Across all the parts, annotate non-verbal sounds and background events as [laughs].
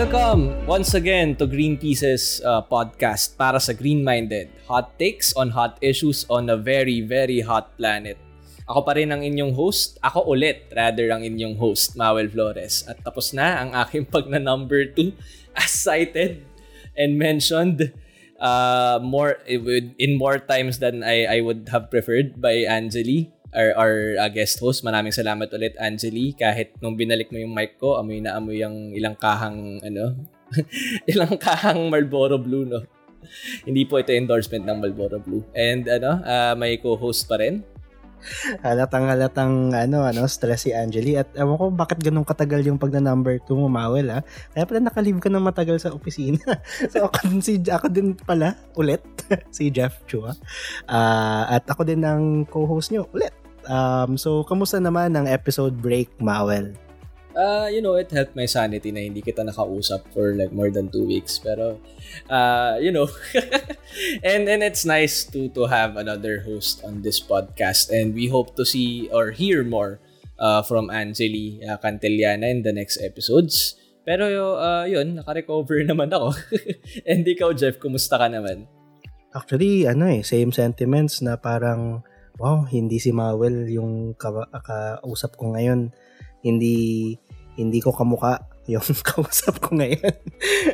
Welcome once again to Greenpeace's uh, podcast para sa Green-Minded. Hot takes on hot issues on a very, very hot planet. Ako pa rin ang inyong host. Ako ulit, rather ang inyong host, Mawel Flores. At tapos na ang aking [laughs] pag na number 2 as [laughs] cited and mentioned uh, more in more times than I, I would have preferred by Angeli our, our uh, guest host. Maraming salamat ulit, Angeli. Kahit nung binalik mo yung mic ko, amoy na amoy yung ilang kahang, ano, [laughs] ilang kahang Marlboro Blue, no? Hindi po ito endorsement ng Marlboro Blue. And, ano, uh, may co-host pa rin halatang halatang ano ano stress si Angeli at ewan ko bakit ganun katagal yung pag na number 2 mo Mawel ha kaya pala nakalive ka ng matagal sa opisina [laughs] so ako din si ako din pala ulit [laughs] si Jeff Chua uh, at ako din ang co-host nyo ulit um, so kamusta naman ang episode break Mawel uh, you know, it helped my sanity na hindi kita nakausap for like more than two weeks. Pero, uh, you know, [laughs] and and it's nice to to have another host on this podcast. And we hope to see or hear more uh, from Angeli uh, Cantillana in the next episodes. Pero uh, yun, naka-recover [laughs] naman ako. and ikaw, Jeff, kumusta ka naman? Actually, ano eh, same sentiments na parang, wow, hindi si Mawel yung ka- kausap ko ngayon hindi hindi ko kamuka yung [laughs] kausap ko ngayon.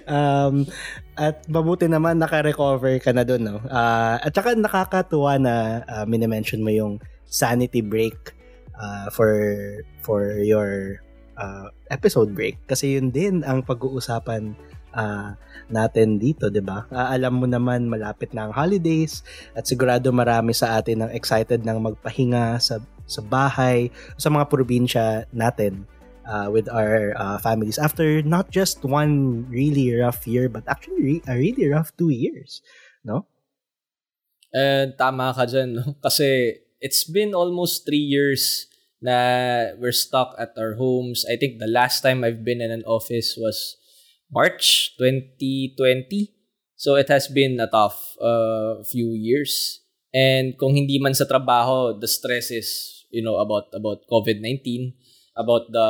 um, at mabuti naman naka-recover ka na doon, no? Uh, at saka nakakatuwa na uh, minimension mo yung sanity break uh, for for your uh, episode break kasi yun din ang pag-uusapan uh, natin dito, 'di ba? Uh, alam mo naman malapit na ang holidays at sigurado marami sa atin ang excited nang magpahinga sa sa bahay, sa mga probinsya natin uh, with our uh, families after not just one really rough year but actually a really rough two years, no? And tama ka dyan, no? [laughs] Kasi it's been almost three years na we're stuck at our homes. I think the last time I've been in an office was March 2020. So it has been a tough uh, few years. And kung hindi man sa trabaho, the stress is you know about about COVID-19, about the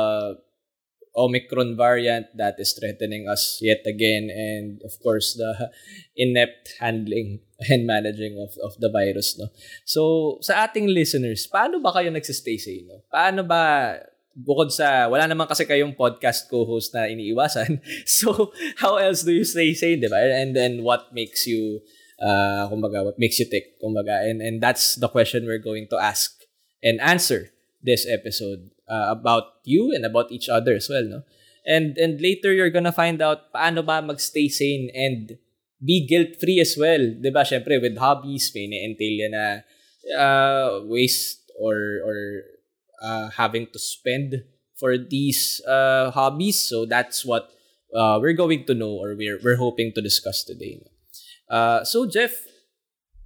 Omicron variant that is threatening us yet again, and of course the [laughs] inept handling [laughs] and managing of, of the virus. No? So, sa ating listeners, paano ba kayo nagsistay sa inyo? Paano ba, bukod sa, wala naman kasi kayong podcast co-host na iniiwasan. [laughs] So, how else do you stay sane, di ba? And then, what makes you, uh, kumbaga, what makes you tick, kumbaga. And, and that's the question we're going to ask and answer this episode uh, about you and about each other as well, no? And and later you're gonna find out paano ba magstay sane and be guilt-free as well. 'Di ba? Syempre with hobbies may entail na uh, waste or or uh, having to spend for these uh, hobbies. So that's what uh, we're going to know or we're we're hoping to discuss today. Uh, so Jeff,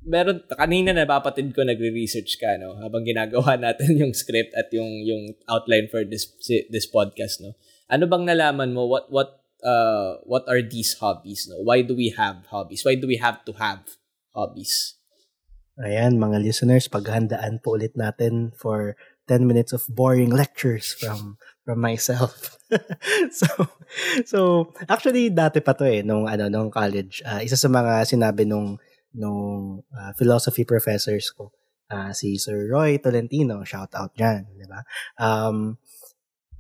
meron kanina napapatid ko nagre-research ka no? Habang ginagawa [laughs] natin yung script at yung yung outline for this this podcast no? Ano bang nalaman mo? What what uh what are these hobbies no? Why do we have hobbies? Why do we have to have hobbies? Ayan, mga listeners, paghandaan po ulit natin for 10 minutes of boring lectures from from myself. [laughs] so so actually dati pa to eh nung ano nung college. Uh, isa sa mga sinabi nung nung uh, philosophy professors ko. Uh, si Sir Roy Tolentino, shout out dyan, di ba? Um,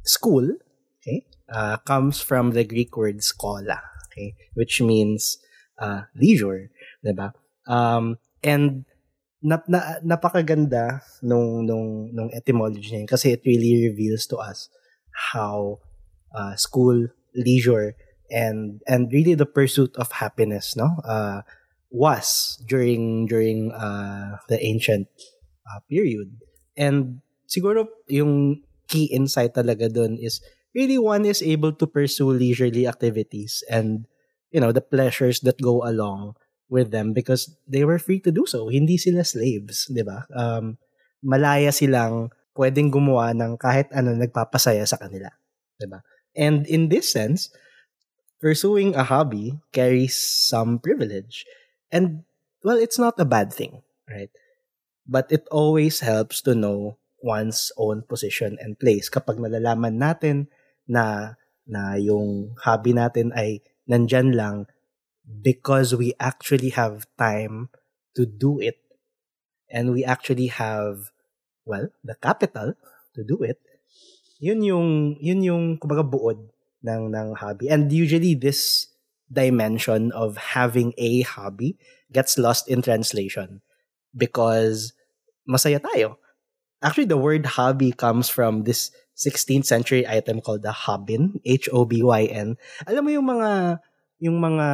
school, okay, uh, comes from the Greek word skola, okay, which means uh, leisure, di ba? Um, and nap, na, napakaganda nung, nung, nung etymology niya kasi it really reveals to us how uh, school, leisure, and and really the pursuit of happiness, no? Uh, was during during uh, the ancient uh, period. And siguro yung key insight talaga dun is really one is able to pursue leisurely activities and you know the pleasures that go along with them because they were free to do so. Hindi sila slaves, 'di ba? Um, malaya silang pwedeng gumawa ng kahit ano nagpapasaya sa kanila, 'di ba? And in this sense, pursuing a hobby carries some privilege And well, it's not a bad thing, right? But it always helps to know one's own position and place. Kapag nalalaman natin na na yung hobby natin ay nandyan lang because we actually have time to do it. And we actually have well the capital to do it. Yun yung yun yung kumbaga buod ng ng hobby. And usually this dimension of having a hobby gets lost in translation because masaya tayo. Actually the word hobby comes from this 16th century item called the hobin H O B Y N. Alam mo yung mga yung mga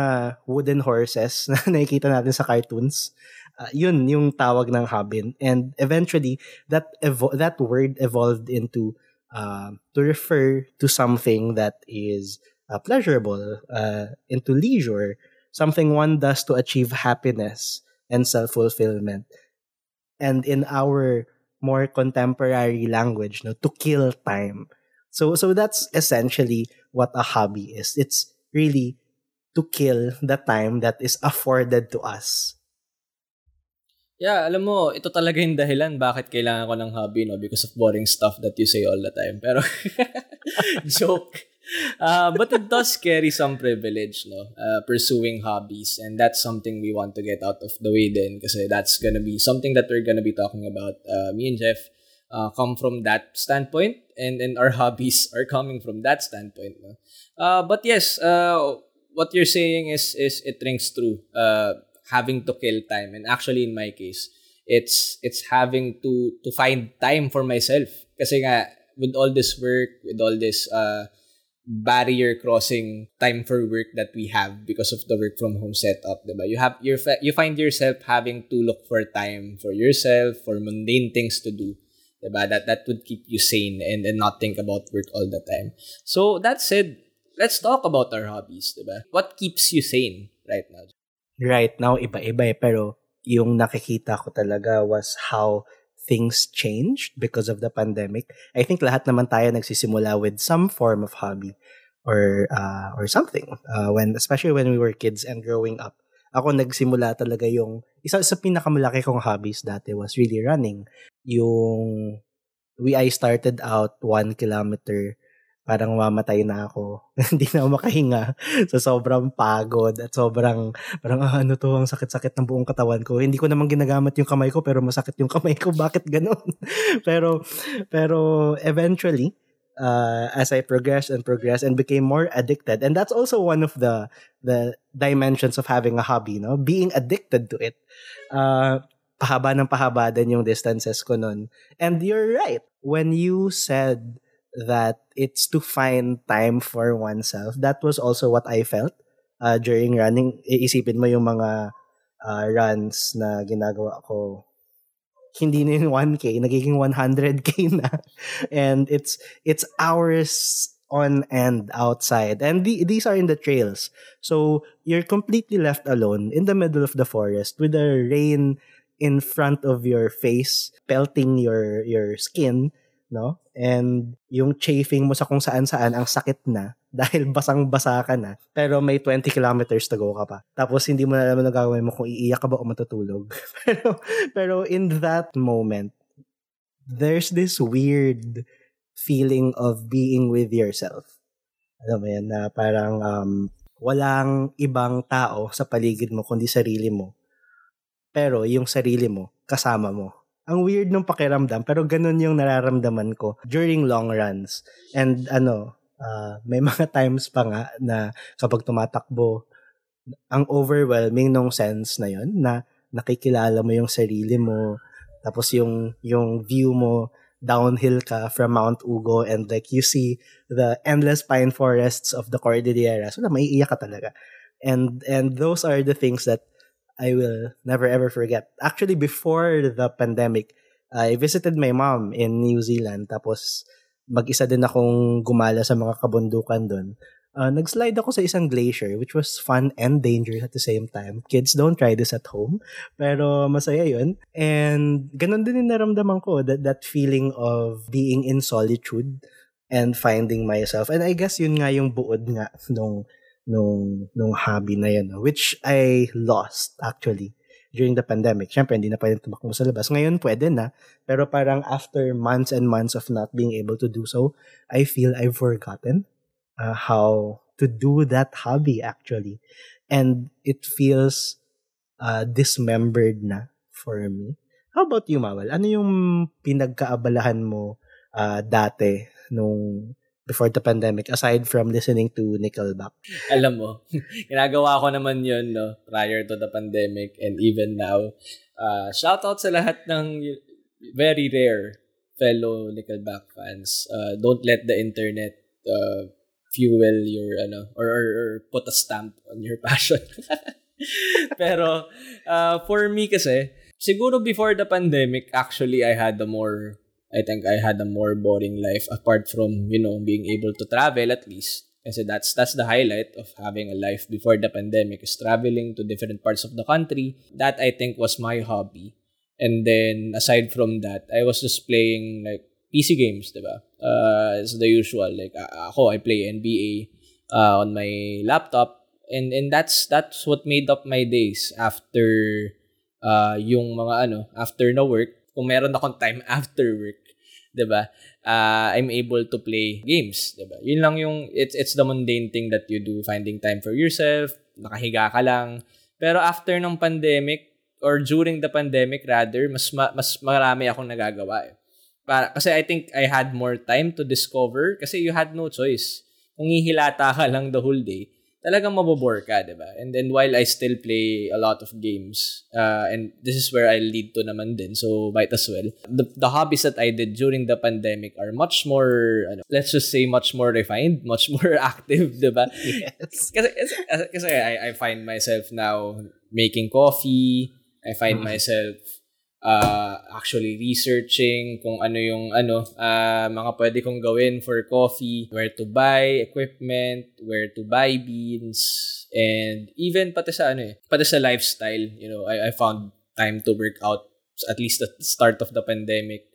wooden horses [laughs] na nakikita natin sa cartoons, uh, yun yung tawag ng habin. And eventually, that evo- that word evolved into uh, to refer to something that is uh, pleasurable, uh, into leisure, something one does to achieve happiness and self-fulfillment. And in our more contemporary language, no, to kill time. So so that's essentially what a hobby is. It's really to kill the time that is afforded to us. Yeah, alam mo, ito talaga yung dahilan bakit kailangan ko ng hobby, no? Because of boring stuff that you say all the time. Pero, [laughs] joke. Uh, but it does carry some privilege, no? Uh, pursuing hobbies. And that's something we want to get out of the way then. Kasi that's gonna be something that we're gonna be talking about. Uh, me and Jeff uh, come from that standpoint. And, and our hobbies are coming from that standpoint, no? Uh, but yes, uh, what you're saying is is it rings true. Uh, having to kill time, and actually in my case, it's it's having to to find time for myself. Nga with all this work, with all this uh, barrier crossing time for work that we have because of the work from home setup, diba? You have you you find yourself having to look for time for yourself, for mundane things to do. Diba? That that would keep you sane and, and not think about work all the time. So that said, let's talk about our hobbies, diba? What keeps you sane right now? Right now, iba-iba eh. Pero yung nakikita ko talaga was how things changed because of the pandemic. I think lahat naman tayo nagsisimula with some form of hobby or uh, or something. Uh, when especially when we were kids and growing up. Ako nagsimula talaga yung isa sa pinakamalaki kong hobbies dati was really running. Yung we I started out one kilometer parang mamatay na ako. [laughs] Hindi na ako makahinga sa sobrang pagod at sobrang parang ah, ano to, ang sakit-sakit ng buong katawan ko. Hindi ko naman ginagamit yung kamay ko pero masakit yung [laughs] kamay ko. Bakit ganun? [laughs] pero pero eventually uh, as I progressed and progressed and became more addicted and that's also one of the the dimensions of having a hobby, no? Being addicted to it. Uh, pahaba ng pahaba din yung distances ko nun. And you're right. When you said that it's to find time for oneself. That was also what I felt uh, during running. Iisipin mo yung mga uh, runs na ginagawa ko. Hindi na yung 1K, nagiging 100K [laughs] na. And it's it's hours on end outside. And the, these are in the trails. So you're completely left alone in the middle of the forest with the rain in front of your face, pelting your your skin no? And yung chafing mo sa kung saan-saan ang sakit na [laughs] dahil basang-basa ka na, pero may 20 kilometers to go ka pa. Tapos hindi mo na alam na gagawin mo kung iiyak ka ba o matutulog. [laughs] pero, pero in that moment, there's this weird feeling of being with yourself. Alam mo yan, na parang um, walang ibang tao sa paligid mo kundi sarili mo. Pero yung sarili mo, kasama mo ang weird ng pakiramdam pero ganun yung nararamdaman ko during long runs. And ano, uh, may [laughs] mga times pa nga na kapag tumatakbo, ang overwhelming nung sense na yon na nakikilala mo yung sarili mo tapos yung yung view mo downhill ka from Mount Ugo and like you see the endless pine forests of the Cordilleras. Wala, maiiyak ka talaga. And and those are the things that I will never ever forget. Actually, before the pandemic, I visited my mom in New Zealand. Tapos, mag-isa din akong gumala sa mga kabundukan doon. Uh, nag-slide ako sa isang glacier, which was fun and dangerous at the same time. Kids, don't try this at home. Pero masaya yun. And ganun din yung naramdaman ko, that, that feeling of being in solitude and finding myself. And I guess yun nga yung buod nga nung nung nung hobby na yun, which I lost actually during the pandemic. Siyempre, hindi na pwede tumakbo sa labas. Ngayon, pwede na. Pero parang after months and months of not being able to do so, I feel I've forgotten uh, how to do that hobby actually. And it feels uh, dismembered na for me. How about you, Mawal? Ano yung pinagkaabalahan mo uh, dati nung before the pandemic aside from listening to Nickelback? Alam mo, [laughs] ginagawa ko naman yun no, prior to the pandemic and even now. Uh, shout out sa lahat ng very rare fellow Nickelback fans. Uh, don't let the internet uh, fuel your ano or, or, or put a stamp on your [laughs] passion. [laughs] Pero uh, for me kasi siguro before the pandemic actually I had a more I think I had a more boring life apart from, you know, being able to travel at least. Kasi that's that's the highlight of having a life before the pandemic is traveling to different parts of the country. That I think was my hobby. And then aside from that, I was just playing like PC games, diba? Uh, it's the usual. Like ako, I play NBA uh, on my laptop, and and that's that's what made up my days after uh, yung mga ano after na work kung meron akong time after work, 'di ba? Uh, I'm able to play games, 'di ba? Yun lang yung it's it's the mundane thing that you do, finding time for yourself, nakahiga ka lang. Pero after ng pandemic or during the pandemic rather, mas ma- mas marami akong nagagawa eh. Para, kasi I think I had more time to discover kasi you had no choice. Kung hihilata ka lang the whole day, talagang mabobore ka, di ba? And then while I still play a lot of games, uh, and this is where I lead to naman din, so might as well. The, the hobbies that I did during the pandemic are much more, ano, let's just say much more refined, [laughs] much more active, di ba? Yes. Kasi, kasi I, I find myself now making coffee, I find mm. myself uh, actually researching kung ano yung ano uh, mga pwede kong gawin for coffee, where to buy equipment, where to buy beans, and even pati sa ano eh, pati sa lifestyle, you know, I, I found time to work out at least at the start of the pandemic.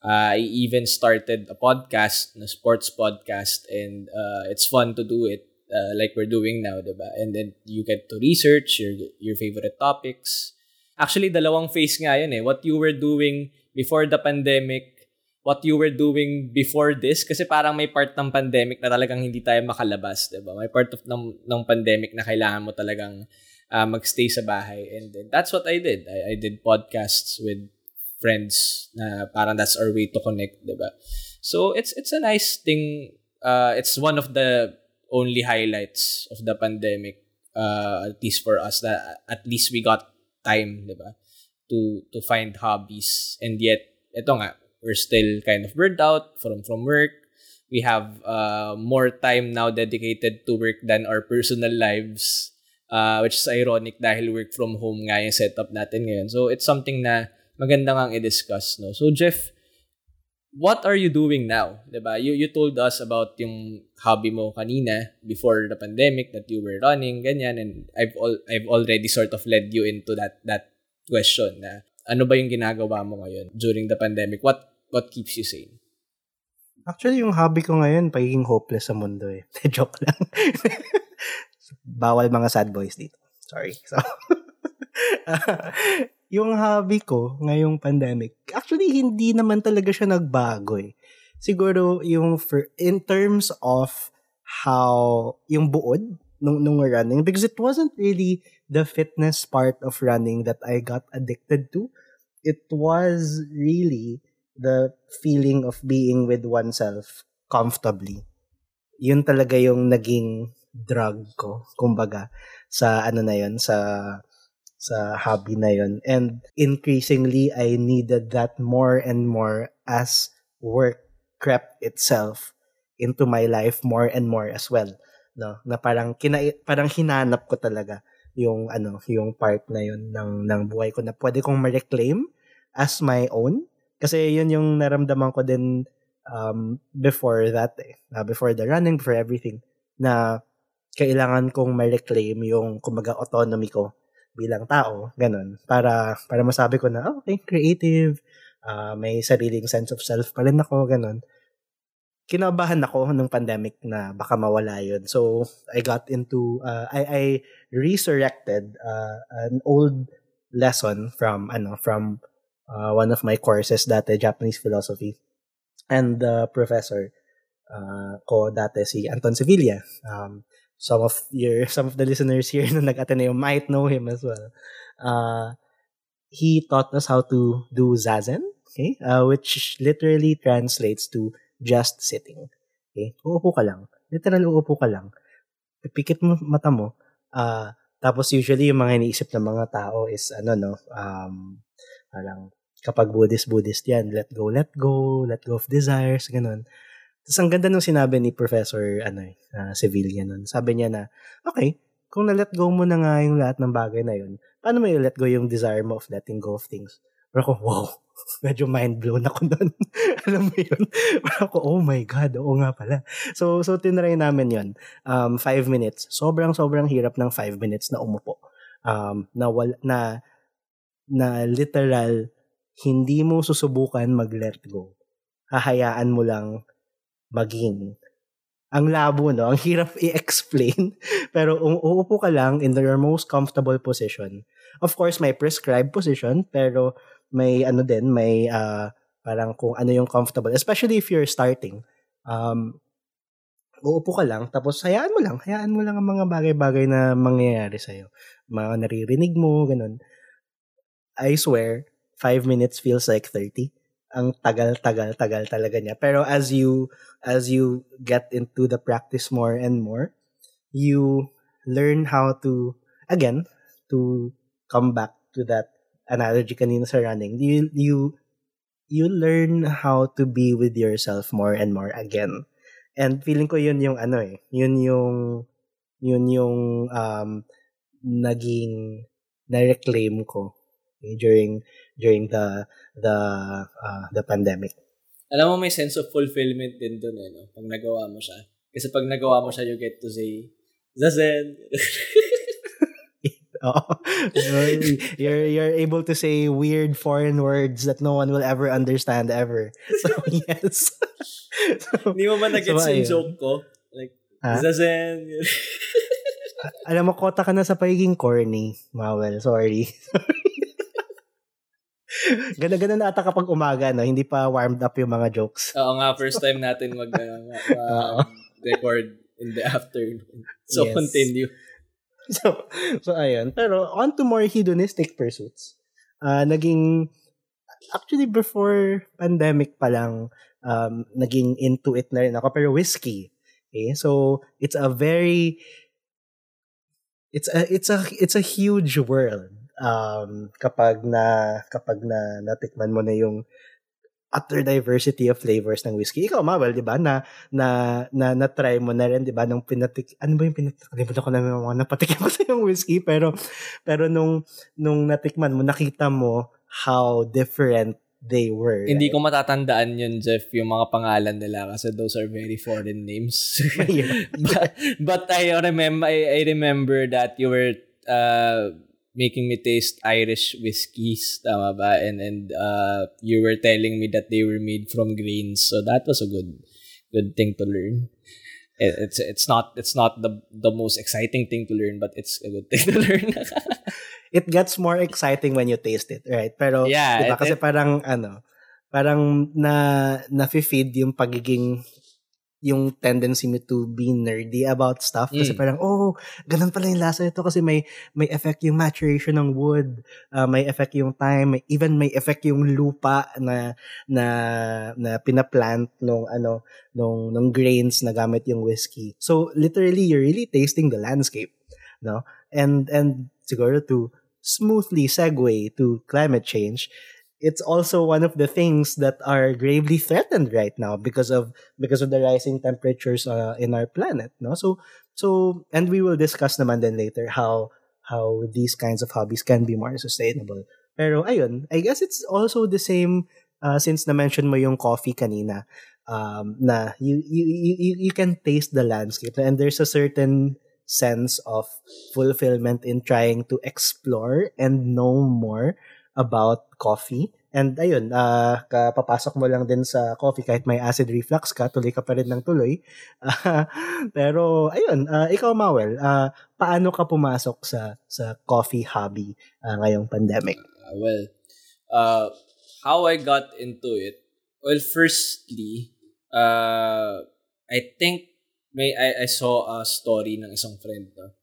Uh, I even started a podcast, a sports podcast, and uh, it's fun to do it uh, like we're doing now, diba? And then you get to research your your favorite topics Actually, dalawang phase nga yun eh. What you were doing before the pandemic, what you were doing before this. Kasi parang may part ng pandemic na talagang hindi tayo makalabas, di ba? May part of ng, ng pandemic na kailangan mo talagang uh, magstay sa bahay. And then, that's what I did. I, I did podcasts with friends na parang that's our way to connect, di ba? So, it's it's a nice thing. Uh, it's one of the only highlights of the pandemic, uh, at least for us, that at least we got time, 'di ba? To to find hobbies. And yet, ito nga, we're still kind of burned out from from work. We have uh, more time now dedicated to work than our personal lives. Uh, which is ironic dahil work from home nga yung setup natin ngayon. So, it's something na maganda nga i-discuss. No? So, Jeff, what are you doing now? 'Di ba? You you told us about yung hobby mo kanina before the pandemic that you were running ganyan and I've all I've already sort of led you into that that question na ano ba yung ginagawa mo ngayon during the pandemic? What what keeps you sane? Actually, yung hobby ko ngayon, pagiging hopeless sa mundo eh. [laughs] Joke lang. Bawal mga sad boys dito. Sorry. So, [laughs] yung hobby ko ngayong pandemic, actually hindi naman talaga siya nagbago eh. Siguro yung for, in terms of how yung buod nung, nung running because it wasn't really the fitness part of running that I got addicted to. It was really the feeling of being with oneself comfortably. Yun talaga yung naging drug ko, kumbaga, sa ano na yun, sa sa hobby na yun. And increasingly, I needed that more and more as work crept itself into my life more and more as well. No, na parang kina parang hinanap ko talaga yung ano, yung part na yun ng ng buhay ko na pwede kong ma-reclaim as my own kasi yun yung naramdaman ko din um, before that eh. Uh, before the running, before everything na kailangan kong ma-reclaim yung kumaga autonomy ko bilang tao, ganun. Para, para masabi ko na, oh, okay, creative, uh, may sariling sense of self pa rin ako, ganun. Kinabahan ako nung pandemic na baka mawala yun. So, I got into, uh, I, I resurrected uh, an old lesson from, ano, from uh, one of my courses dati, Japanese philosophy. And the professor uh, ko dati si Anton Sevilla. Um, some of your [laughs] some of the listeners here na nag-Ateneo might know him as well. Uh, he taught us how to do zazen, okay? Uh, which literally translates to just sitting. Okay? Uupo ka lang. Literal, uupo ka lang. Pipikit mo mata mo. Uh, tapos usually yung mga iniisip ng mga tao is ano no, um, parang kapag Buddhist, Buddhist yan, let go, let go, let go of desires, ganun. Tapos ang ganda nung sinabi ni Professor ano, uh, Sevilla nun. Sabi niya na, okay, kung na-let go mo na nga yung lahat ng bagay na yun, paano mo i-let go yung desire mo of letting go of things? Pero ako, wow, [laughs] medyo mind blown ako doon. [laughs] Alam mo yun? Pero ako, oh my God, oo nga pala. So, so tinry namin yun. Um, five minutes. Sobrang, sobrang hirap ng five minutes na umupo. Um, na, wala, na, na literal hindi mo susubukan mag-let go. Hahayaan mo lang maging. Ang labo, no? Ang hirap i-explain. [laughs] Pero uupo ka lang in your most comfortable position. Of course, may prescribed position, pero may ano din, may uh, parang kung ano yung comfortable. Especially if you're starting. Um, uupo ka lang, tapos hayaan mo lang. Hayaan mo lang ang mga bagay-bagay na mangyayari sa'yo. Mga naririnig mo, ganun. I swear, 5 minutes feels like 30. Ang tagal-tagal-tagal talaga niya. Pero as you as you get into the practice more and more, you learn how to again to come back to that analogy kanina sa running. You you you learn how to be with yourself more and more again. And feeling ko yun yung ano eh, yun yung yun yung um, naging na-reclaim ko during during the the uh, the pandemic. Alam mo may sense of fulfillment din doon eh, no? Pag nagawa mo siya. Kasi pag nagawa mo siya, you get to say, Zazen! [laughs] oh, you're you're able to say weird foreign words that no one will ever understand ever. So [laughs] yes. Hindi mo ba nag-gets so, yung joke ko? Like, huh? Zazen! Alam mo, kota ka na sa pagiging corny, Mawel. Sorry. [laughs] Ganda-ganda na ata kapag umaga, no? Hindi pa warmed up yung mga jokes. Oo nga, first time natin mag uh, [laughs] record in the afternoon. So, yes. continue. So, so ayun. Pero on to more hedonistic pursuits. Uh, naging, actually before pandemic pa lang, um, naging into it na rin ako. Pero whiskey. Okay? So, it's a very, it's a, it's a, it's a huge world um, kapag na kapag na natikman mo na yung utter diversity of flavors ng whiskey. Ikaw, Mabel, di ba? Na, na, na, na-try mo na rin, di ba? Nung pinatik, ano ba yung pinatik? Kalimutan ko na mga napatikim [laughs] ko sa yung whiskey. Pero, pero nung, nung natikman mo, nakita mo how different they were. Hindi right? ko matatandaan yun, Jeff, yung mga pangalan nila kasi those are very foreign names. [laughs] [laughs] but, but I remember, I, I remember that you were, uh, making me taste Irish whiskeys, tama ba? And and uh, you were telling me that they were made from grains, so that was a good good thing to learn. It's it's not it's not the the most exciting thing to learn, but it's a good thing to [laughs] learn. [laughs] it gets more exciting when you taste it, right? Pero yeah, diba? It, kasi it, parang ano, parang na na-feed yung pagiging yung tendency me to be nerdy about stuff. Kasi mm. parang oh ganun pala yung lasa nito kasi may may effect yung maturation ng wood uh, may effect yung time may, even may effect yung lupa na na na pinaplant nung ano nung nung grains na gamit yung whiskey. So literally you're really tasting the landscape no? And and siguro to smoothly segue to climate change it's also one of the things that are gravely threatened right now because of because of the rising temperatures uh, in our planet no? So so and we will discuss naman then later how how these kinds of hobbies can be more sustainable. Pero ayun i guess it's also the same uh, since na mention mo yung coffee kanina um, na you, you you you can taste the landscape and there's a certain sense of fulfillment in trying to explore and know more about coffee. And ayun, uh, kapapasok mo lang din sa coffee kahit may acid reflux ka, tuloy ka pa rin ng tuloy. Uh, [laughs] pero ayun, uh, ikaw Mawel, uh, paano ka pumasok sa sa coffee hobby uh, ngayong pandemic? Uh, well, uh, how I got into it, well firstly, uh, I think may I, I saw a story ng isang friend no.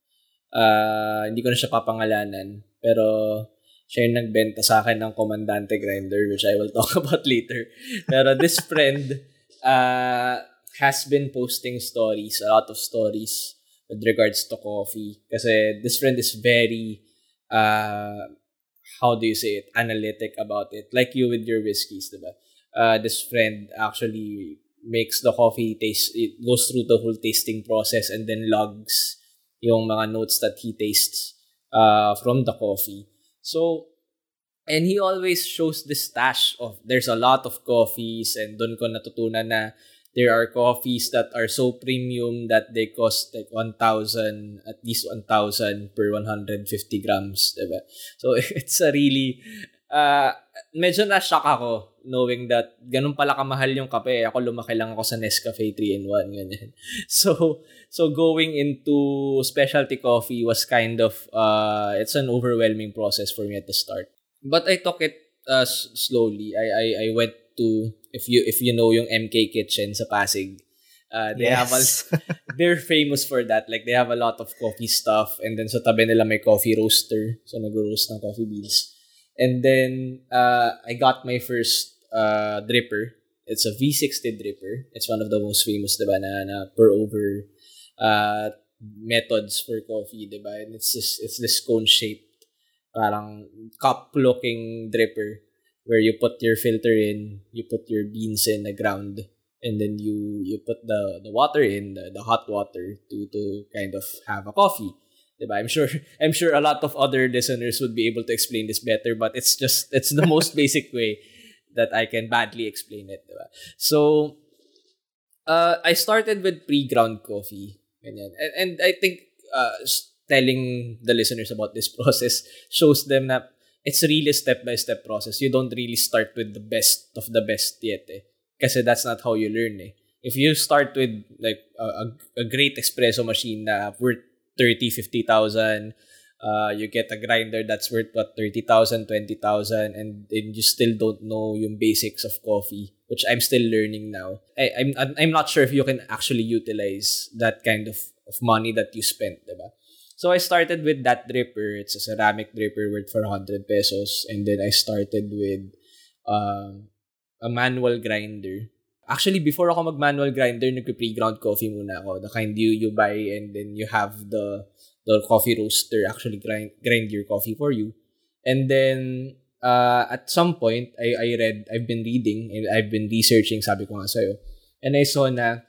Uh, hindi ko na siya papangalanan pero siya yung nagbenta sa akin ng Comandante Grinder which I will [laughs] talk about later. Pero this friend uh, has been posting stories, a lot of stories with regards to coffee. Kasi this friend is very, uh, how do you say it, analytic about it. Like you with your whiskeys, diba? Uh, this friend actually makes the coffee taste, it goes through the whole tasting process and then logs yung mga notes that he tastes uh, from the coffee. So, and he always shows this stash of, there's a lot of coffees and doon ko natutunan na there are coffees that are so premium that they cost like 1,000, at least 1,000 per 150 grams, diba? So, [laughs] it's a really, uh, medyo na-shock ako knowing that ganun pala kamahal yung kape. Ako lumaki lang ako sa Nescafe 3-in-1, ganyan. [laughs] So, so going into specialty coffee was kind of, uh, it's an overwhelming process for me at the start. But I took it uh, slowly. I, I, I went to if you if you know yung MK Kitchen sa Pasig. Uh, they yes. have a, they're famous for that. Like they have a lot of coffee stuff and then sa tabi nila may coffee roaster. So nag-roast ng coffee beans. And then uh, I got my first uh, dripper. It's a V60 dripper. It's one of the most famous, diba, na, na pour over uh, methods for coffee, diba? And it's this, it's this cone-shaped, parang cup-looking dripper where you put your filter in, you put your beans in the ground, and then you you put the the water in, the, the hot water to to kind of have a coffee. Diba? I'm sure [laughs] I'm sure a lot of other listeners would be able to explain this better, but it's just it's the most [laughs] basic way that I can badly explain it. Diba? So uh, I started with pre-ground coffee. And, and I think uh, telling the listeners about this [laughs] process shows them that it's really a step-by-step process. You don't really start with the best of the best yet eh. Kasi that's not how you learn eh. If you start with like a, a, a great espresso machine na worth 30, 50,000, uh, you get a grinder that's worth what 30,000, 20,000 and then you still don't know yung basics of coffee, which I'm still learning now. I, I'm I'm not sure if you can actually utilize that kind of, of money that you spent, diba? So I started with that dripper. It's a ceramic dripper worth 400 pesos. And then I started with uh, a manual grinder. Actually, before ako mag-manual grinder, nag-pre-ground coffee muna ako. The kind you, you buy and then you have the the coffee roaster actually grind, grind your coffee for you. And then, uh, at some point, I, I read, I've been reading, and I've been researching, sabi ko nga sa'yo. And I saw na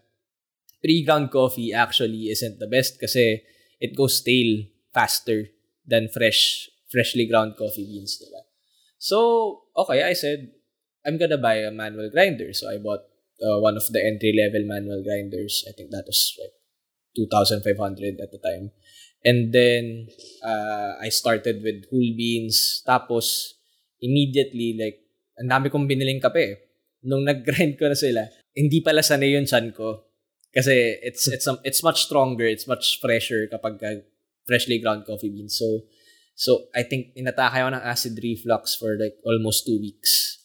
pre-ground coffee actually isn't the best kasi it goes stale faster than fresh, freshly ground coffee beans, diba? So, okay, I said, I'm gonna buy a manual grinder. So, I bought uh, one of the entry-level manual grinders. I think that was like 2,500 at the time. And then, uh, I started with whole beans. Tapos, immediately, like, ang dami kong biniling kape. Nung nag-grind ko na sila, hindi pala sanay yung chan ko. Kasi it's it's um, it's much stronger, it's much fresher kapag freshly ground coffee beans. So so I think inatake ako ng acid reflux for like almost two weeks.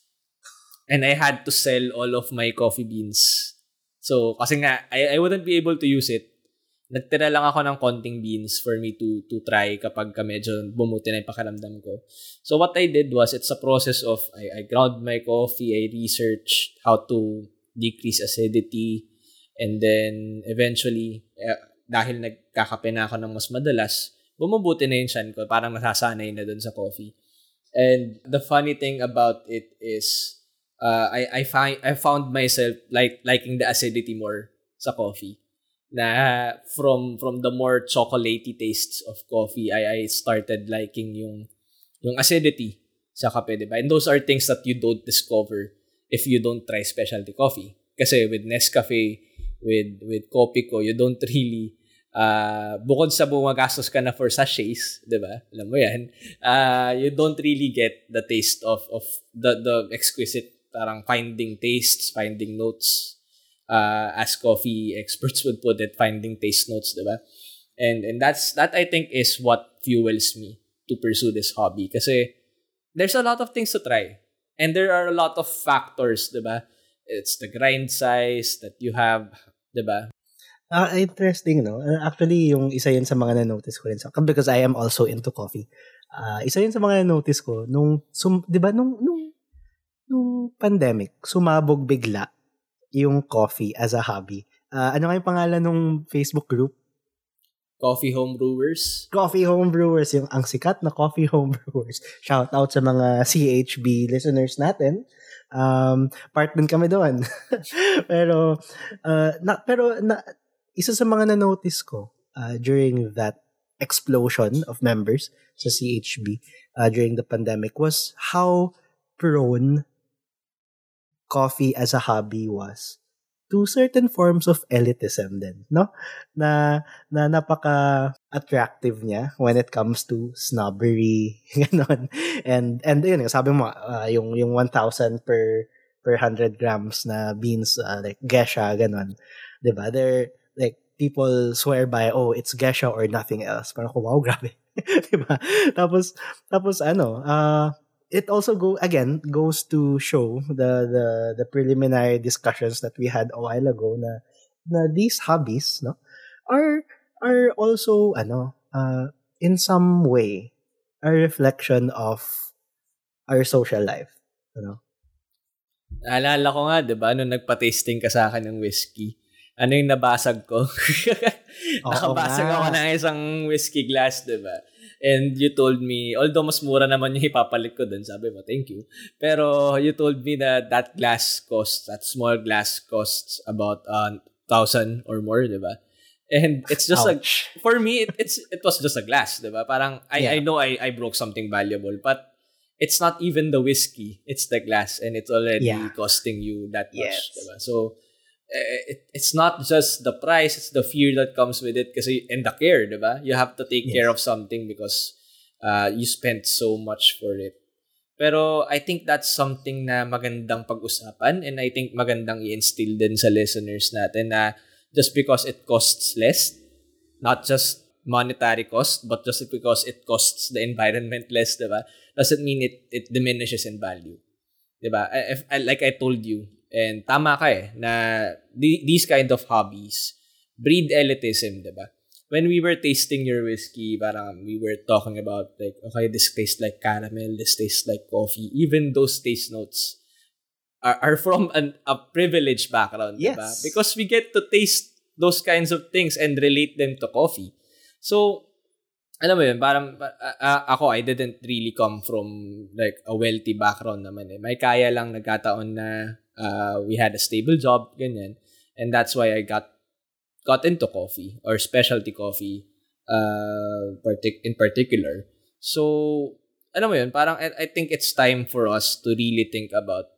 And I had to sell all of my coffee beans. So kasi nga I, I wouldn't be able to use it. Nagtira lang ako ng konting beans for me to to try kapag ka medyo bumuti na yung pakiramdam ko. So what I did was it's a process of I, I ground my coffee, I researched how to decrease acidity, And then, eventually, eh, dahil nagkakape na ako ng mas madalas, bumubuti na yung chan ko. Parang nasasanay na dun sa coffee. And the funny thing about it is, uh, I, I, find, I found myself like liking the acidity more sa coffee. Na from from the more chocolatey tastes of coffee, I, I started liking yung yung acidity sa kape, diba? And those are things that you don't discover if you don't try specialty coffee. Kasi with Nescafe, with with Kopiko, you don't [laughs] really uh, bukod sa bumagastos ka na for sachets, 'di ba? Alam mo 'yan. Uh, you don't really get the taste of of the the exquisite parang finding tastes, finding notes uh, as coffee [laughs] experts would put it, finding taste notes, 'di ba? And and that's that I think is what fuels me to pursue this hobby kasi there's a lot of things to try. And there are a lot of factors, 'di ba? It's the grind size that you have, 'Diba? Ah, interesting, no? Uh, actually, yung isa yun sa mga na-notice ko rin sa because I am also into coffee. Uh, isa yun sa mga na-notice ko nung sum, 'di nung nung nung pandemic, sumabog bigla yung coffee as a hobby. Uh, ano nga yung pangalan ng Facebook group? Coffee Home Brewers. Coffee Home Brewers, yung ang sikat na Coffee [laughs] Home Brewers. Shout out sa mga CHB listeners natin. Um, part din kami doon. [laughs] pero uh, na, pero na, isa sa mga na-notice ko uh, during that explosion of members sa CHB uh, during the pandemic was how prone coffee as a hobby was to certain forms of elitism din, no? Na, na napaka attractive niya when it comes to snobbery, [laughs] ganon. And, and yun, sabi mo, uh, yung, yung 1,000 per, per 100 grams na beans, uh, like gesha, ganon. Diba? They're, like, people swear by, oh, it's gesha or nothing else. Parang, wow, [laughs] grabe. diba? Tapos, tapos ano, uh, it also go again goes to show the the the preliminary discussions that we had a while ago na na these hobbies no are are also ano uh, in some way a reflection of our social life you know Naalala ko nga, di ba, nung nagpa-tasting ka sa akin ng whiskey, ano yung nabasag ko? [laughs] Nakabasag ako ng isang whiskey glass, di ba? And you told me, although mas mura naman yung ipapalit ko dun, sabi mo, thank you. Pero you told me that that glass costs, that small glass costs about uh, thousand or more, di ba? And it's just Ouch. like, for me, it, it's it was just a glass, di ba? Parang, I, yeah. I know I, I broke something valuable, but it's not even the whiskey, it's the glass, and it's already yeah. costing you that much, yes. diba? So, Eh, it, it's not just the price, it's the fear that comes with it kasi and the care, di ba? You have to take yes. care of something because uh, you spent so much for it. Pero I think that's something na magandang pag-usapan and I think magandang i-instill din sa listeners natin na just because it costs less, not just monetary cost, but just because it costs the environment less, di ba? Doesn't mean it it diminishes in value. Di ba? If, like I told you, And tama ka eh, na these kind of hobbies breed elitism, di ba? When we were tasting your whiskey, parang we were talking about like, okay, this tastes like caramel, this tastes like coffee. Even those taste notes are, are from an, a privileged background, yes. diba? Because we get to taste those kinds of things and relate them to coffee. So, alam mo yun, parang uh, ako, I didn't really come from like a wealthy background naman eh. May kaya lang nagkataon na uh, we had a stable job, ganyan. And that's why I got got into coffee or specialty coffee uh, partic- in particular. So, ano mo yun, parang I, I think it's time for us to really think about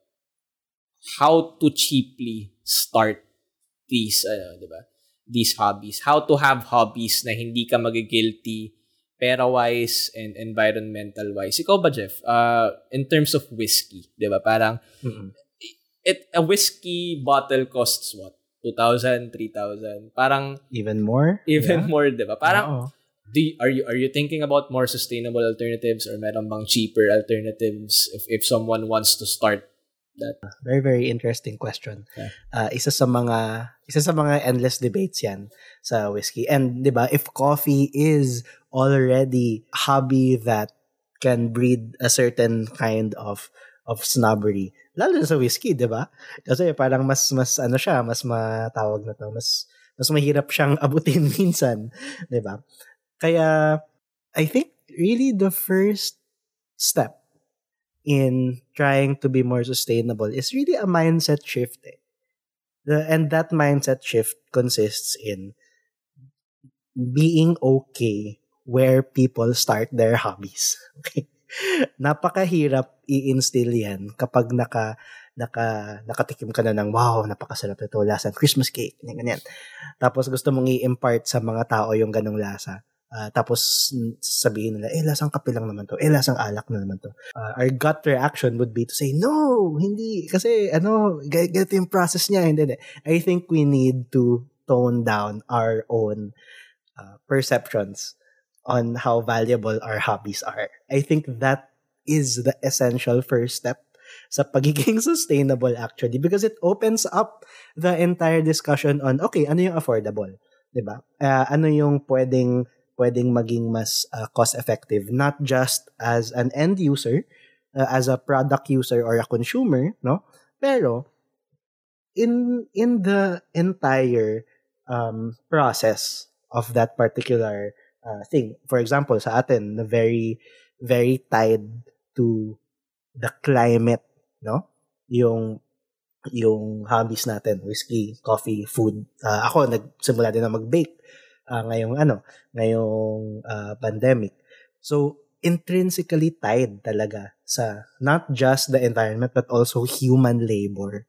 how to cheaply start these, ano, di ba? These hobbies. How to have hobbies na hindi ka magigilty pera-wise and environmental-wise. Ikaw ba, Jeff? Uh, in terms of whiskey, di ba? Parang, mm-hmm it a whiskey bottle costs what? 2,000, 3,000. Parang even more? Even yeah. more, 'di ba? Parang do you, are you are you thinking about more sustainable alternatives or meron bang cheaper alternatives if if someone wants to start that? Very very interesting question. Yeah. Uh, isa sa mga isa sa mga endless debates 'yan sa whiskey. And 'di ba, if coffee is already a hobby that can breed a certain kind of of snobbery, lalo na sa whiskey, 'di ba? Kasi parang mas mas ano siya, mas matawag na to, mas mas mahirap siyang [laughs] abutin minsan, 'di ba? Kaya I think really the first step in trying to be more sustainable is really a mindset shift. Eh. The, and that mindset shift consists in being okay where people start their hobbies. [laughs] Okay? Napakahirap i-instill yan kapag naka naka nakatikim ka na ng wow, napakasarap nito, lasa ng Christmas cake, ganyan, ganyan. Tapos gusto mong i-impart sa mga tao yung ganong lasa. Uh, tapos sabihin nila, eh, lasang kape lang naman to. Eh, lasang alak na naman to. Uh, our gut reaction would be to say, no, hindi. Kasi, ano, ganito yung process niya. Hindi, hindi. I think we need to tone down our own uh, perceptions on how valuable our hobbies are. I think that is the essential first step sa pagiging [laughs] sustainable actually because it opens up the entire discussion on okay, ano yung affordable, 'di ba? Uh, ano yung pwedeng pwedeng maging mas uh, cost effective not just as an end user, uh, as a product user or a consumer, no? Pero in in the entire um, process of that particular uh, thing. For example, sa atin, the very very tied to the climate, no? Yung yung hobbies natin, whiskey, coffee, food. Uh, ako nagsimula din na mag-bake uh, ngayong ano, ngayong uh, pandemic. So intrinsically tied talaga sa not just the environment but also human labor.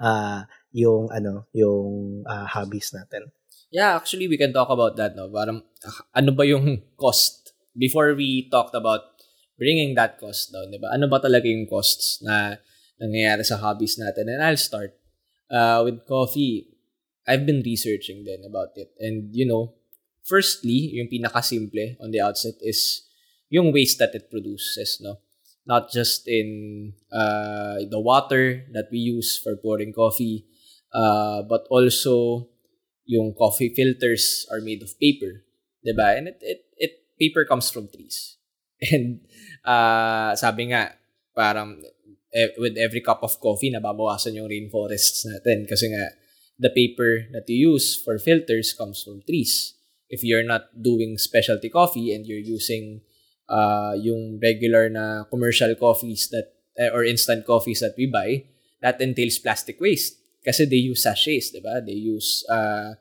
Uh, yung ano, yung uh, hobbies natin. Yeah, actually we can talk about that no. Parang ano ba yung cost before we talked about bringing that cost down, 'di ba? Ano ba talaga yung costs na nangyayari sa hobbies natin? And I'll start uh, with coffee. I've been researching then about it. And you know, firstly, yung pinaka-simple on the outset is yung waste that it produces, no? Not just in uh, the water that we use for pouring coffee, uh, but also yung coffee filters are made of paper, 'di ba? And it, it it paper comes from trees. [laughs] And uh, sabi nga, parang eh, with every cup of coffee, nababawasan yung rainforests natin. Kasi nga, the paper that you use for filters comes from trees. If you're not doing specialty coffee and you're using uh, yung regular na commercial coffees that uh, or instant coffees that we buy, that entails plastic waste. Kasi they use sachets, di ba? They use uh,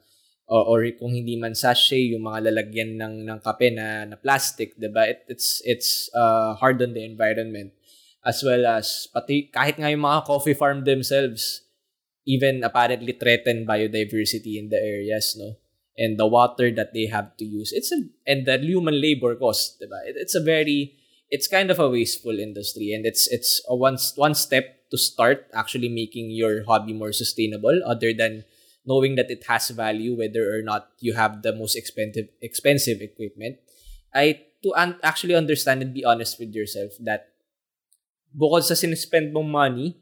or, or kung hindi man sachet yung mga lalagyan ng ng kape na na plastic 'di ba? It, it's it's uh, hard on the environment. As well as pati kahit nga yung mga coffee farm themselves even apparently threaten biodiversity in the areas no? And the water that they have to use. It's a and the human labor cost 'di ba? It, it's a very it's kind of a wasteful industry and it's it's a one one step to start actually making your hobby more sustainable other than knowing that it has value whether or not you have the most expensive expensive equipment. I to un- actually understand and be honest with yourself that bukod sa sinespend mong money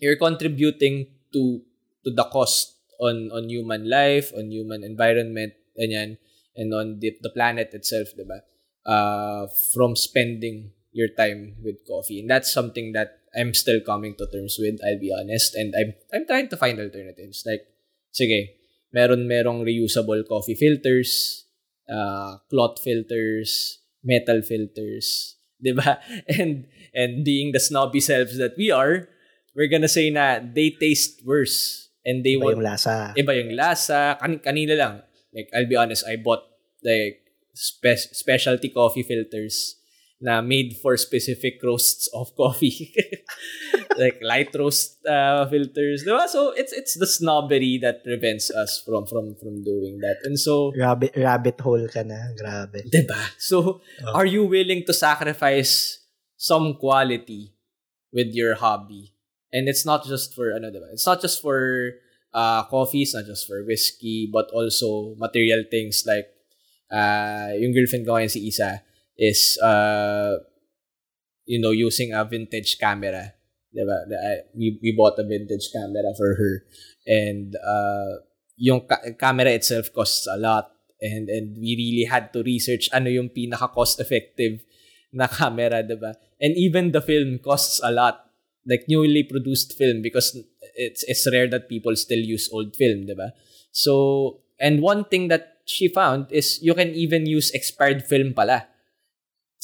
you're contributing to to the cost on on human life on human environment and ganyan and on the, the planet itself diba uh from spending your time with coffee. And that's something that I'm still coming to terms with I'll be honest and I'm I'm trying to find alternatives like sige, meron merong reusable coffee filters, uh, cloth filters, metal filters, [laughs] 'di ba? And and being the snobby selves that we are, we're gonna say na they taste worse and they iba yung lasa. Iba yung lasa. Kan kanina lang. Like I'll be honest, I bought like spe- specialty coffee filters na made for specific roasts of coffee. [laughs] like light roast uh, filters. Diba? So it's it's the snobbery that prevents us from from from doing that. And so rabbit rabbit hole ka na, grabe. Diba? So oh. are you willing to sacrifice some quality with your hobby? And it's not just for ano diba? It's not just for uh coffee, it's not just for whiskey, but also material things like uh yung girlfriend ko ngayon si Isa is uh you know using a vintage camera diba we, we bought a vintage camera for her. And uh yung ka- camera itself costs a lot. And and we really had to research ano yung pinaka cost effective na camera diba and even the film costs a lot. Like newly produced film because it's it's rare that people still use old film diba so and one thing that she found is you can even use expired film pala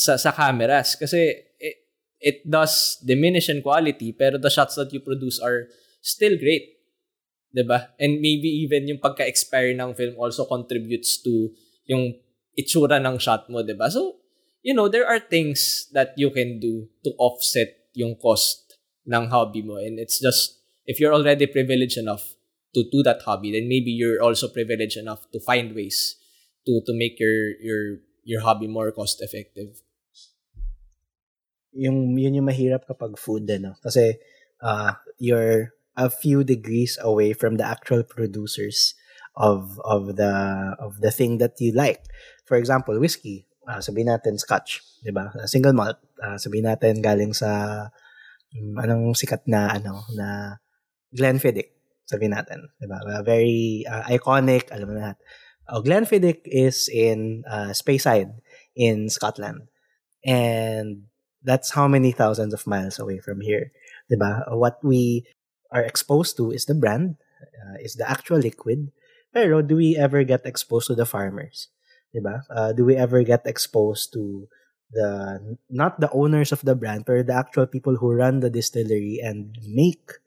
sa sa cameras kasi it, it does diminish in quality pero the shots that you produce are still great. 'Di ba? And maybe even yung pagka-expire ng film also contributes to yung itsura ng shot mo, 'di ba? So, you know, there are things that you can do to offset yung cost ng hobby mo and it's just if you're already privileged enough to do that hobby, then maybe you're also privileged enough to find ways to to make your your your hobby more cost effective. Yung yun yung mahirap kapag food ano kasi uh, you're a few degrees away from the actual producers of of the of the thing that you like. For example, whiskey, uh, sabihin natin scotch, 'di ba? Uh, single malt, uh, sabihin natin galing sa um, anong sikat na ano na Glenfiddich sabihin natin, 'di ba? Very uh, iconic, alam mo lahat. Oh, Glenfiddich is in uh, Speyside in Scotland. And that's how many thousands of miles away from here. 'Di ba? What we are exposed to is the brand, uh, is the actual liquid. Pero do we ever get exposed to the farmers? 'Di ba? Uh, do we ever get exposed to the not the owners of the brand, but the actual people who run the distillery and make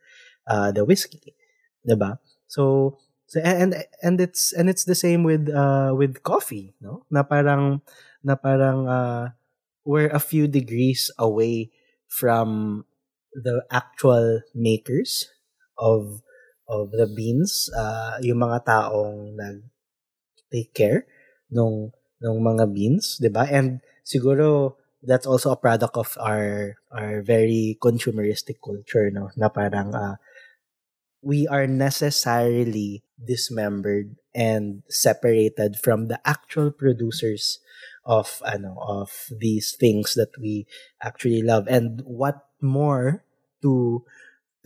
uh, the whiskey, 'di ba? So so and and it's and it's the same with uh with coffee, no? Na parang na parang uh, we're a few degrees away from the actual makers of of the beans, uh, yung mga taong nag take care nung nung mga beans, 'di ba? And siguro that's also a product of our our very consumeristic culture, no? Na parang uh, we are necessarily dismembered and separated from the actual producers of ano of these things that we actually love. And what more to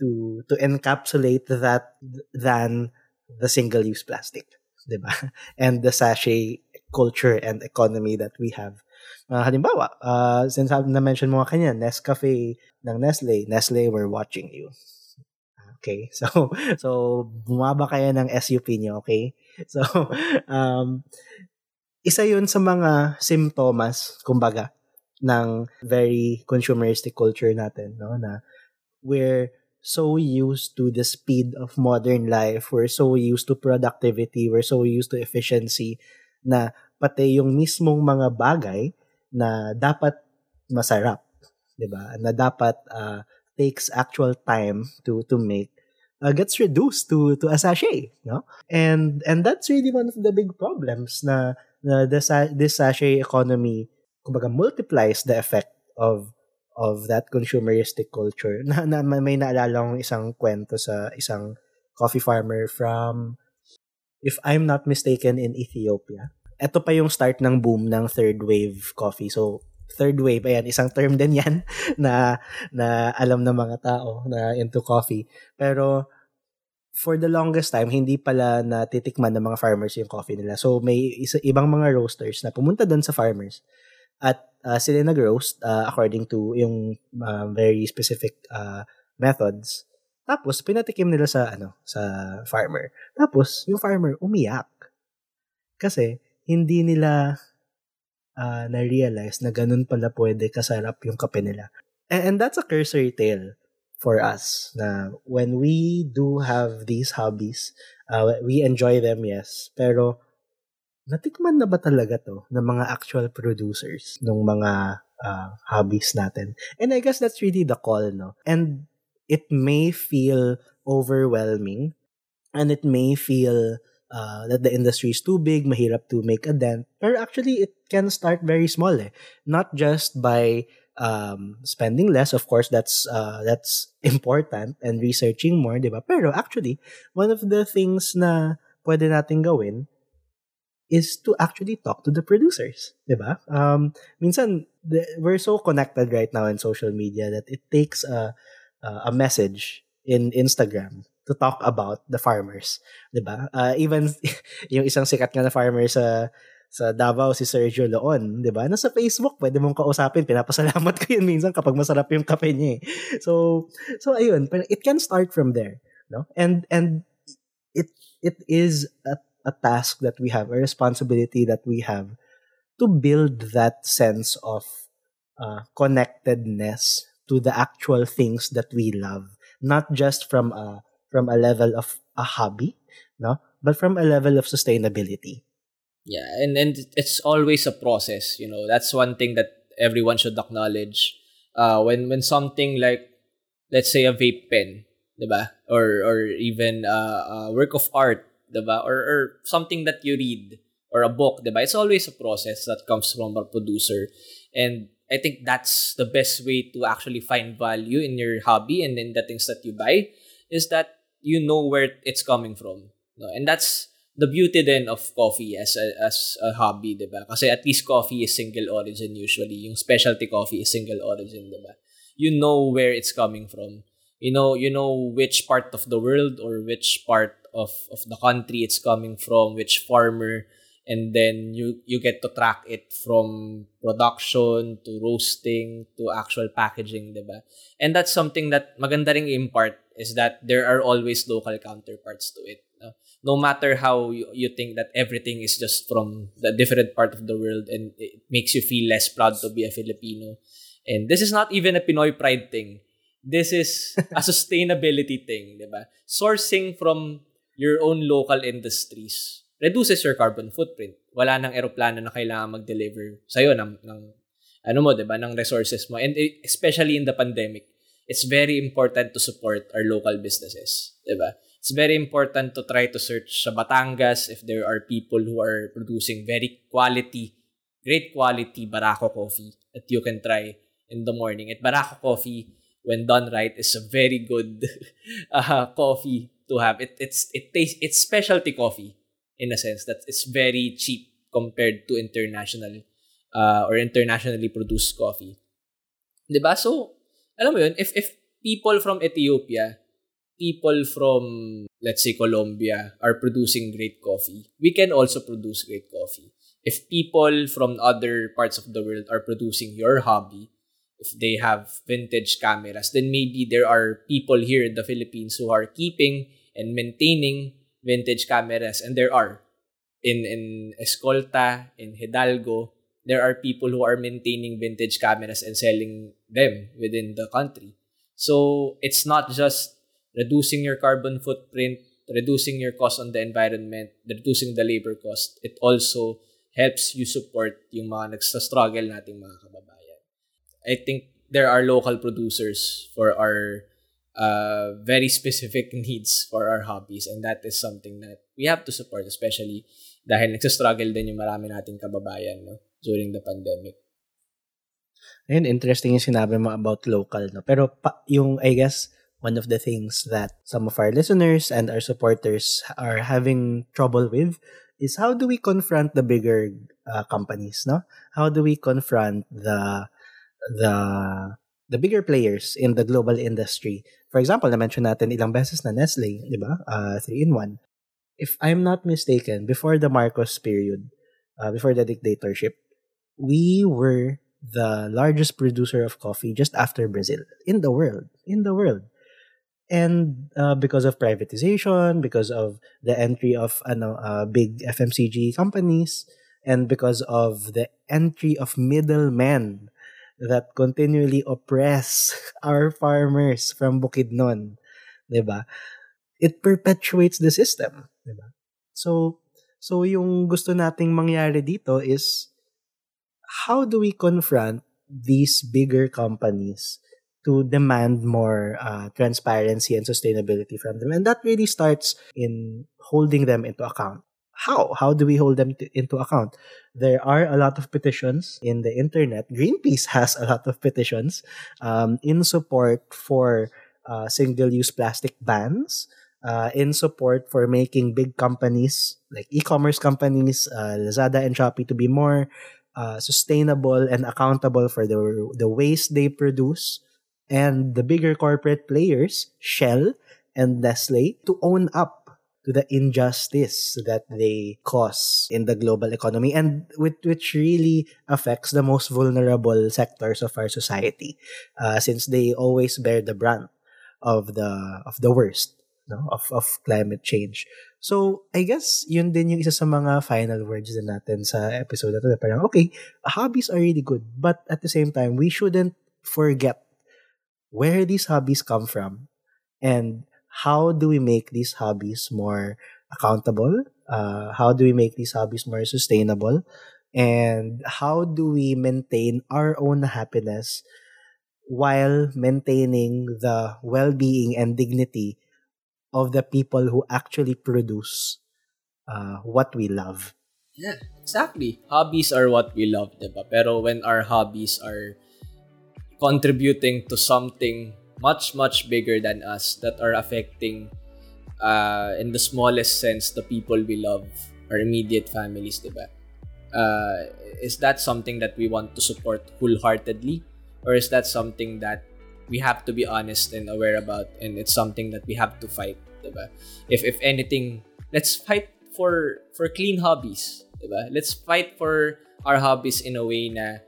to to encapsulate that than the single use plastic diba [laughs] and the sachet culture and economy that we have. Uh, halimbawa uh, since na mention mo kanya Nescafe ng Nestle. Nestle we're watching you. Okay [laughs] so so bumaba kaya ng SUP niyo okay? So [laughs] um isa yun sa mga simptomas, kumbaga, ng very consumeristic culture natin, no? Na we're so used to the speed of modern life, we're so used to productivity, we're so used to efficiency, na pati yung mismong mga bagay na dapat masarap, 'di ba? Na dapat uh, takes actual time to to make uh, gets reduced to to a sachet, no? And and that's really one of the big problems na na this, this sachet economy kumbaga multiplies the effect of of that consumeristic culture. [laughs] Na, na may naalala kong isang kwento sa isang coffee farmer from if I'm not mistaken in Ethiopia. Ito pa yung start ng boom ng third wave coffee. So third wave ayan isang term din yan [laughs] na na alam ng mga tao na into coffee. Pero for the longest time, hindi pala natitikman ng mga farmers yung coffee nila. So, may isa, ibang mga roasters na pumunta doon sa farmers at uh, sila nag-roast uh, according to yung uh, very specific uh, methods. Tapos, pinatikim nila sa, ano, sa farmer. Tapos, yung farmer umiyak. Kasi, hindi nila uh, na-realize na ganun pala pwede kasarap yung kape nila. And, and that's a cursory tale for us na when we do have these hobbies, uh, we enjoy them, yes. Pero, natikman na ba talaga to ng mga actual producers ng mga uh, hobbies natin? And I guess that's really the call, no? And it may feel overwhelming and it may feel uh, that the industry is too big, mahirap to make a dent. Pero actually, it can start very small eh. Not just by um, spending less, of course, that's uh, that's [laughs] important and researching more, ba? Pero actually, one of the things na pwede natin gawin is to actually talk to the producers, di ba? Um, minsan, the, we're so connected right now in social media that it takes a, a message in Instagram to talk about the farmers, ba? Uh, even [laughs] yung isang sikat nga na farmer sa sa Davao si Sergio Leon, 'di ba? Nasa Facebook, pwede mong kausapin, pinapasalamat [laughs] ko 'yun minsan kapag masarap yung kape niya. Eh. So so ayun, it can start from there, no? And and it it is a, a task that we have, a responsibility that we have to build that sense of uh, connectedness to the actual things that we love, not just from a from a level of a hobby, no, but from a level of sustainability. Yeah, and and it's always a process. You know, that's one thing that everyone should acknowledge. Uh, when when something like, let's say, a vape pen, diba? or or even uh, a work of art, diba? or or something that you read or a book, diba? It's always a process that comes from a producer, and I think that's the best way to actually find value in your hobby and in the things that you buy is that you know where it's coming from. No? And that's the beauty then of coffee as a, as a hobby, di ba? Kasi at least coffee is single origin usually. Yung specialty coffee is single origin, di ba? you know where it's coming from. You know, you know which part of the world or which part of, of the country it's coming from, which farmer, and then you you get to track it from production to roasting to actual packaging, diba? And that's something that maganda ring impart is that there are always local counterparts to it. No, no matter how you, you think that everything is just from the different part of the world and it makes you feel less proud to be a Filipino. And this is not even a Pinoy pride thing. This is [laughs] a sustainability thing, 'di ba? Sourcing from your own local industries reduces your carbon footprint. Wala nang eroplano na kailangan mag-deliver sa'yo ng, ng ano mo, 'di ba, ng resources mo. And especially in the pandemic, it's very important to support our local businesses, 'di ba? It's very important to try to search sa Batangas if there are people who are producing very quality, great quality Barako coffee that you can try in the morning. At Barako coffee, when done right, is a very good [laughs] uh, coffee to have. It it's it tastes it's specialty coffee in a sense that it's very cheap compared to international uh, or internationally produced coffee. 'Di ba? So, alam mo 'yun, if if people from Ethiopia, people from let's say Colombia are producing great coffee, we can also produce great coffee. If people from other parts of the world are producing your hobby, if they have vintage cameras, then maybe there are people here in the Philippines who are keeping and maintaining vintage cameras and there are in in Escolta, in Hidalgo, there are people who are maintaining vintage cameras and selling them within the country. So it's not just reducing your carbon footprint, reducing your cost on the environment, reducing the labor cost. It also helps you support yung mga nagsa-struggle nating mga kababayan. I think there are local producers for our uh, very specific [laughs] needs for our hobbies and that is something that we have to support especially dahil nagsa-struggle din yung marami nating kababayan no, during the pandemic. And interesting yung sinabi mo about local. No? Pero pa, yung, I guess, one of the things that some of our listeners and our supporters are having trouble with is how do we confront the bigger uh, companies, no? How do we confront the the the bigger players in the global industry? For example, na-mention natin ilang beses na Nestle, di ba? Uh, 3-in-1. If I'm not mistaken, before the Marcos period, uh, before the dictatorship, we were the largest producer of coffee just after Brazil in the world. In the world. And uh, because of privatization, because of the entry of ano, uh, big FMCG companies, and because of the entry of middlemen that continually oppress [laughs] our farmers from Bukidnon, 'di ba? It perpetuates the system, 'di ba? So so yung gusto nating mangyari dito is how do we confront these bigger companies to demand more uh, transparency and sustainability from them. And that really starts in holding them into account. How? How do we hold them to, into account? There are a lot of petitions in the internet. Greenpeace [laughs] has a lot of petitions um, in support for uh, single-use plastic bans, uh, in support for making big companies like e-commerce companies, uh, Lazada and Shopee to be more uh, sustainable and accountable for the the waste they produce and the bigger corporate players, Shell and Nestle, to own up to the injustice that they cause in the global economy and with, which really affects the most vulnerable sectors of our society uh, since they always bear the brunt of the of the worst no of of climate change. So i guess yun din yung isa sa mga final words din natin sa episode na to parang okay hobbies are really good but at the same time we shouldn't forget where these hobbies come from and how do we make these hobbies more accountable? Uh, how do we make these hobbies more sustainable? And how do we maintain our own happiness while maintaining the well-being and dignity of the people who actually produce uh, what we love? Yeah exactly. Hobbies are what we love diba? Pero when our hobbies are contributing to something much much bigger than us that are affecting uh, in the smallest sense the people we love our immediate families diba uh, is that something that we want to support wholeheartedly or is that something that we have to be honest and aware about and it's something that we have to fight, diba? If if anything, let's fight for for clean hobbies, diba? Let's fight for our hobbies in a way na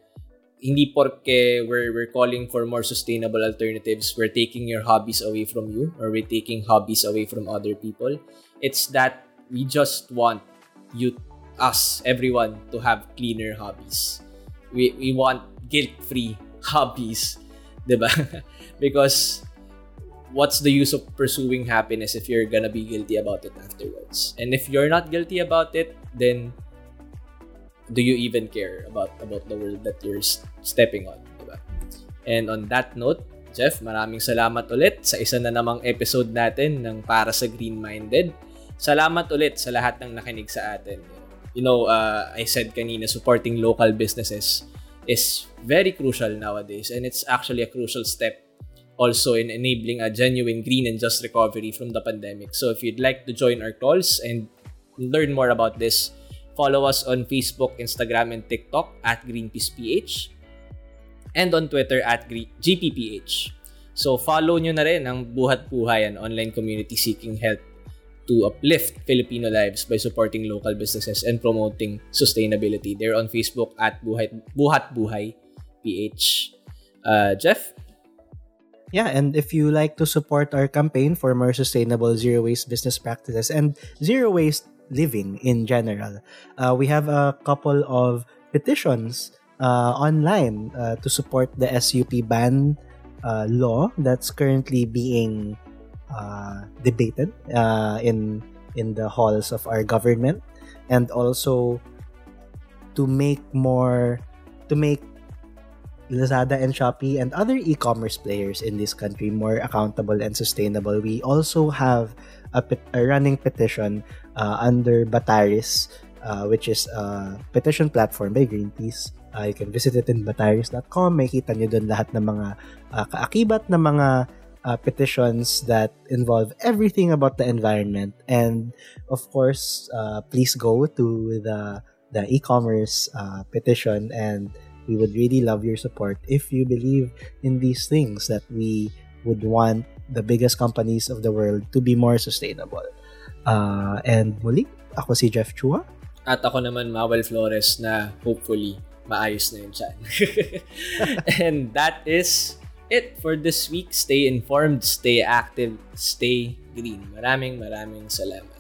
hindi porke we're, we're calling for more sustainable alternatives, we're taking your hobbies away from you or we're taking hobbies away from other people. It's that we just want you, us, everyone to have cleaner hobbies. We, we want guilt-free [laughs] hobbies, diba? [laughs] because what's the use of pursuing happiness if you're gonna be guilty about it afterwards? And if you're not guilty about it, then do you even care about about the world that you're stepping on, diba? And on that note, Jeff, maraming salamat ulit sa isa na namang episode natin ng Para sa Green Minded. Salamat ulit sa lahat ng nakinig sa atin. You know, uh, I said kanina, supporting local businesses is very crucial nowadays and it's actually a crucial step also in enabling a genuine green and just recovery from the pandemic. So if you'd like to join our calls and learn more about this, Follow us on Facebook, Instagram, and TikTok at GreenpeacePH and on Twitter at GPPH. So follow nyo na rin ang Buhat Buhay, an online community seeking help to uplift Filipino lives by supporting local businesses and promoting sustainability. They're on Facebook at Buhat, Buhat Buhay PH. Uh, Jeff? Yeah, and if you like to support our campaign for more sustainable zero waste business practices and zero waste living in general. Uh, we have a couple of petitions uh, online uh, to support the SUP ban uh, law that's currently being uh, debated uh, in in the halls of our government, and also to make more to make Lazada and Shopee and other e-commerce players in this country more accountable and sustainable. We also have a, pet- a running petition uh, under Bataris, uh, which is a petition platform by Greenpeace. Uh, you can visit it in bataris.com. Makita nyo doon lahat ng mga uh, kaakibat na mga uh, petitions that involve everything about the environment. And of course, uh, please go to the the e-commerce uh, petition and we would really love your support if you believe in these things that we would want the biggest companies of the world to be more sustainable. Uh, and muli, ako si Jeff Chua. At ako naman, Mawel Flores, na hopefully maayos na yun siya. [laughs] and that is it for this week. Stay informed, stay active, stay green. Maraming maraming salamat.